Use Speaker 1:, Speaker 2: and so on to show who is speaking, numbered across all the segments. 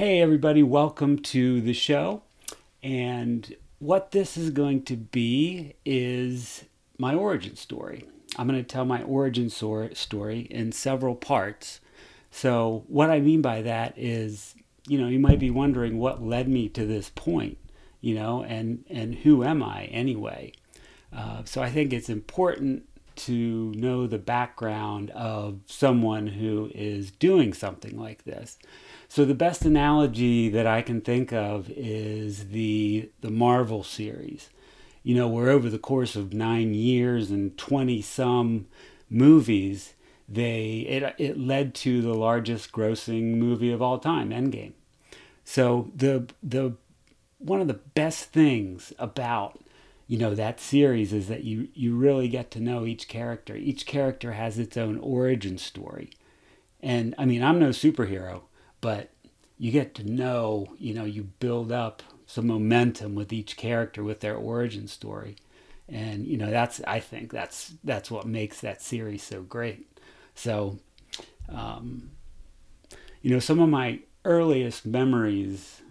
Speaker 1: Hey, everybody, welcome to the show. And what this is going to be is my origin story. I'm going to tell my origin story in several parts. So, what I mean by that is, you know, you might be wondering what led me to this point, you know, and, and who am I anyway? Uh, so, I think it's important to know the background of someone who is doing something like this. So the best analogy that I can think of is the the Marvel series. You know, where over the course of 9 years and 20 some movies, they it it led to the largest grossing movie of all time, Endgame. So the the one of the best things about you know that series is that you you really get to know each character. Each character has its own origin story. And I mean, I'm no superhero, but you get to know, you know, you build up some momentum with each character with their origin story. And you know, that's I think that's that's what makes that series so great. So um, you know, some of my earliest memories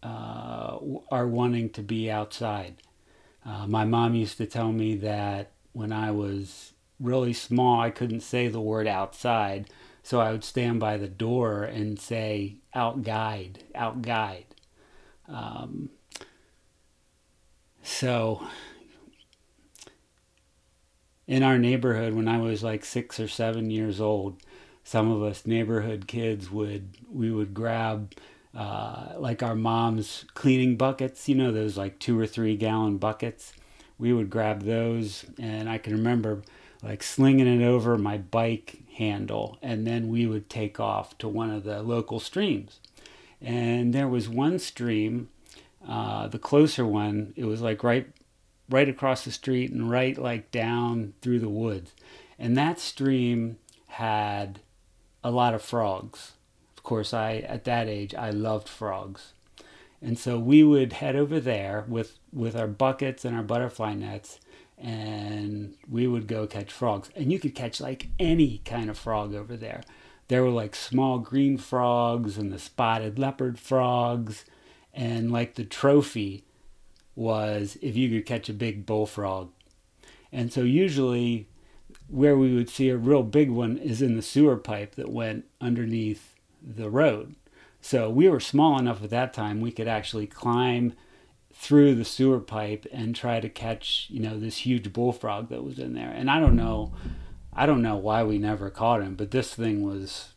Speaker 1: uh, are wanting to be outside. Uh, my mom used to tell me that when I was really small, I couldn't say the word outside, so I would stand by the door and say, out guide, out guide. Um, so in our neighborhood, when I was like six or seven years old, some of us neighborhood kids would, we would grab uh, like our mom's cleaning buckets, you know, those like two or three gallon buckets. We would grab those, and I can remember like slinging it over my bike handle, and then we would take off to one of the local streams. And there was one stream, uh, the closer one, it was like right right across the street and right like down through the woods. And that stream had a lot of frogs. Course, I at that age I loved frogs. And so we would head over there with with our buckets and our butterfly nets and we would go catch frogs. And you could catch like any kind of frog over there. There were like small green frogs and the spotted leopard frogs. And like the trophy was if you could catch a big bullfrog. And so usually where we would see a real big one is in the sewer pipe that went underneath the road. So we were small enough at that time we could actually climb through the sewer pipe and try to catch you know this huge bullfrog that was in there. And i don't know i don't know why we never caught him but this thing was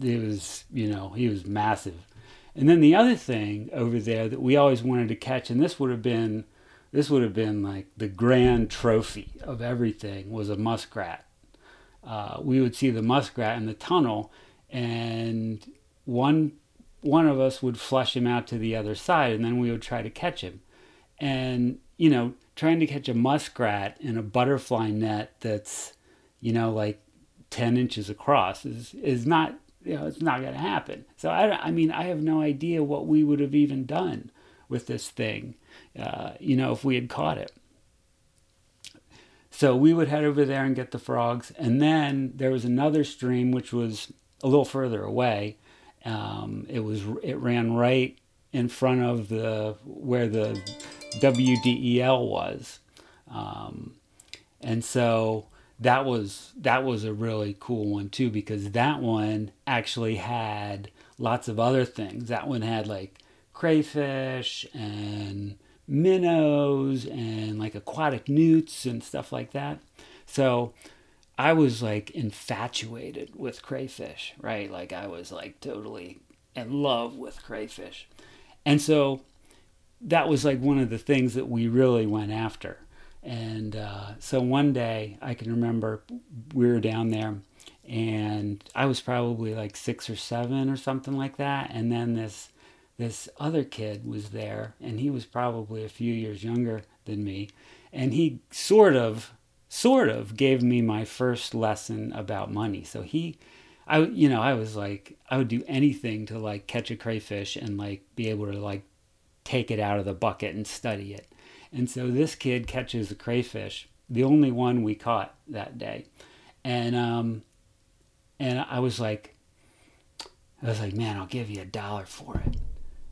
Speaker 1: it was you know he was massive. And then the other thing over there that we always wanted to catch and this would have been this would have been like the grand trophy of everything was a muskrat. Uh, we would see the muskrat in the tunnel and one one of us would flush him out to the other side and then we would try to catch him. And, you know, trying to catch a muskrat in a butterfly net that's, you know, like 10 inches across is, is not, you know, it's not going to happen. So, I, I mean, I have no idea what we would have even done with this thing, uh, you know, if we had caught it. So we would head over there and get the frogs. And then there was another stream which was a little further away um, it was it ran right in front of the where the WDEL was, um, and so that was that was a really cool one too because that one actually had lots of other things. That one had like crayfish and minnows and like aquatic newts and stuff like that. So I was like infatuated with crayfish, right? Like I was like totally in love with crayfish. And so that was like one of the things that we really went after. And uh, so one day I can remember we were down there and I was probably like six or seven or something like that. And then this this other kid was there and he was probably a few years younger than me. And he sort of sort of gave me my first lesson about money. So he, I, you know, I was like, I would do anything to like catch a crayfish and like be able to like take it out of the bucket and study it. And so this kid catches a crayfish, the only one we caught that day. And, um, and I was like, I was like, man, I'll give you a dollar for it.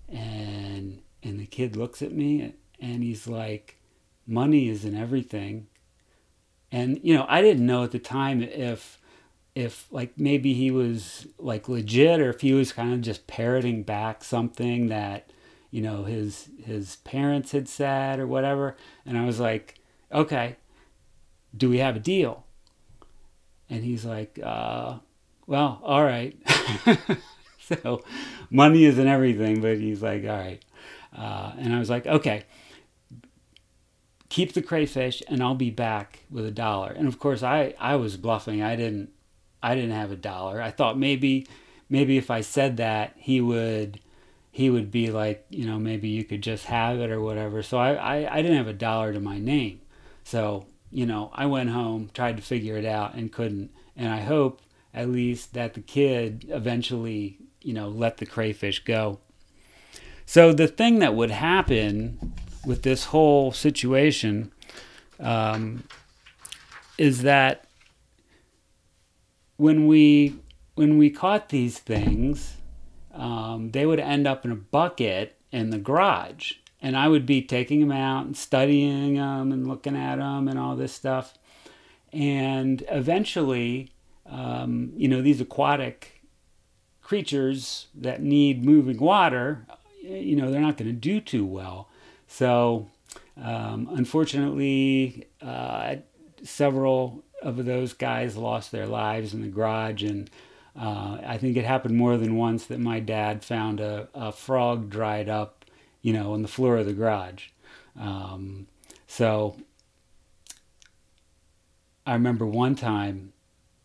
Speaker 1: And and the kid looks at me and he's like, money isn't everything. And you know, I didn't know at the time if if like maybe he was like legit or if he was kind of just parroting back something that you know his his parents had said or whatever. And i was like okay do we have a deal? And he's like uh, well all right. So money isn't everything but he's like all right. Uh, and i was like okay keep the crayfish and i'll be back with a dollar and of course i i was bluffing i didn't I didn't have a dollar. I thought maybe maybe if I said that he would he would be like, you know, maybe you could just have it or whatever. So I, I, I didn't have a dollar to my name. So, you know, I went home, tried to figure it out and couldn't. And I hope at least that the kid eventually, you know, let the crayfish go. So the thing that would happen with this whole situation um, is that when we when we caught these things, um, they would end up in a bucket in the garage, and I would be taking them out and studying them and looking at them and all this stuff. And eventually, um, you know, these aquatic creatures that need moving water, you know, they're not going to do too well. So, um, unfortunately, uh, several of those guys lost their lives in the garage, and uh, I think it happened more than once that my dad found a, a frog dried up, you know, on the floor of the garage. Um, so I remember one time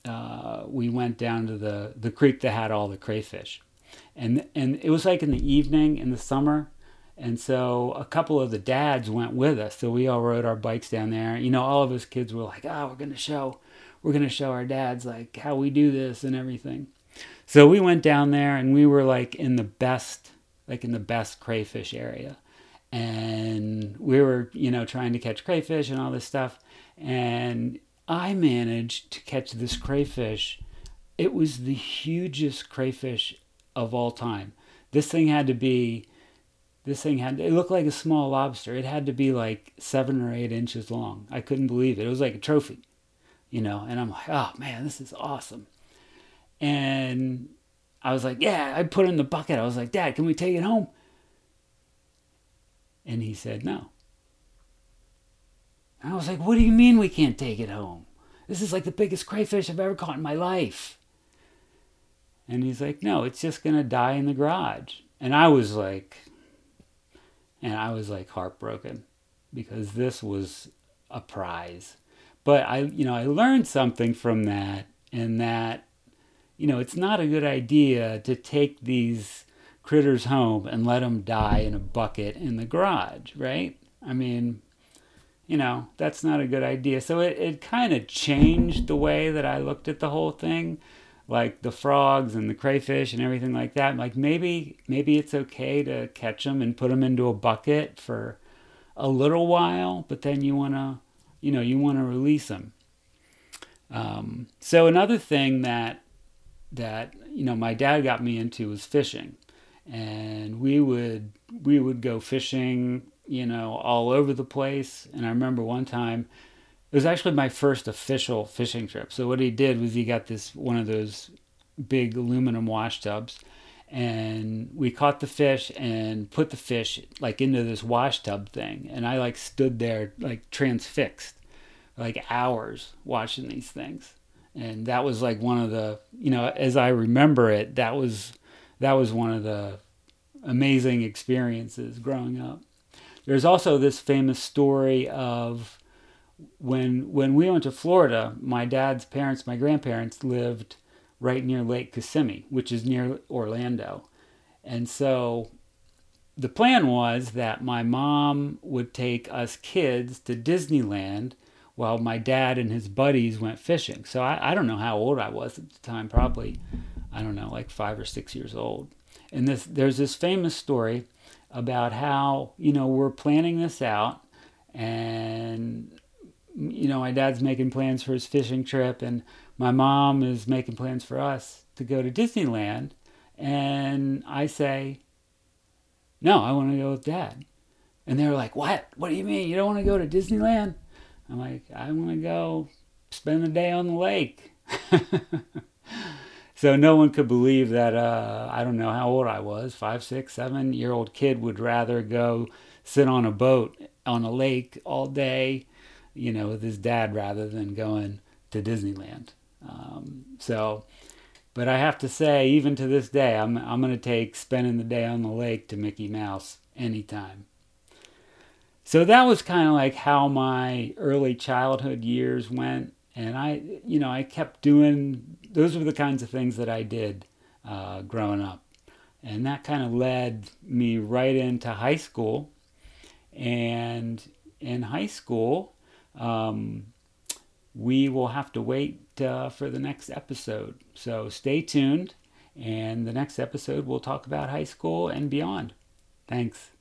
Speaker 1: uh, we went down to the, the creek that had all the crayfish. And, and it was like in the evening in the summer, and so a couple of the dads went with us. So we all rode our bikes down there. You know, all of us kids were like, "Oh, we're going to show we're going to show our dads like how we do this and everything." So we went down there and we were like in the best like in the best crayfish area. And we were, you know, trying to catch crayfish and all this stuff. And I managed to catch this crayfish. It was the hugest crayfish of all time. This thing had to be this thing had it looked like a small lobster. It had to be like seven or eight inches long. I couldn't believe it. It was like a trophy, you know. And I'm like, oh man, this is awesome. And I was like, yeah. I put it in the bucket. I was like, Dad, can we take it home? And he said no. And I was like, what do you mean we can't take it home? This is like the biggest crayfish I've ever caught in my life. And he's like, no, it's just gonna die in the garage. And I was like, and I was like heartbroken because this was a prize. But I, you know, I learned something from that, and that, you know, it's not a good idea to take these critters home and let them die in a bucket in the garage, right? I mean, you know, that's not a good idea. So it, it kind of changed the way that I looked at the whole thing like the frogs and the crayfish and everything like that. Like maybe maybe it's okay to catch them and put them into a bucket for a little while, but then you want to, you know, you want to release them. Um, so another thing that that you know my dad got me into was fishing, and we would we would go fishing, you know, all over the place. And I remember one time it was actually my first official fishing trip. So what he did was he got this one of those big aluminum wash tubs and we caught the fish and put the fish like into this wash tub thing and I like stood there like transfixed like hours watching these things. And that was like one of the, you know, as I remember it, that was that was one of the amazing experiences growing up. There's also this famous story of when when we went to Florida, my dad's parents, my grandparents lived right near Lake Kissimmee, which is near Orlando. And so the plan was that my mom would take us kids to Disneyland while my dad and his buddies went fishing. So I, I don't know how old I was at the time, probably, I don't know, like five or six years old. And this there's this famous story about how, you know, we're planning this out and you know, my dad's making plans for his fishing trip, and my mom is making plans for us to go to Disneyland. And I say, no, I want to go with dad. And they're like, what? What do you mean? You don't want to go to Disneyland? I'm like, I want to go spend the day on the lake. so no one could believe that, uh, I don't know how old I was, five, six, seven year old kid would rather go sit on a boat on a lake all day, you know, with his dad rather than going to Disneyland. Um, so, but I have to say, even to this day, I'm I'm gonna take spending the day on the lake to Mickey Mouse anytime. So that was kind of like how my early childhood years went, and I, you know, I kept doing. Those were the kinds of things that I did uh, growing up, and that kind of led me right into high school. And in high school, um, we will have to wait uh, for the next episode. So stay tuned, and the next episode we'll talk about high school and beyond. Thanks.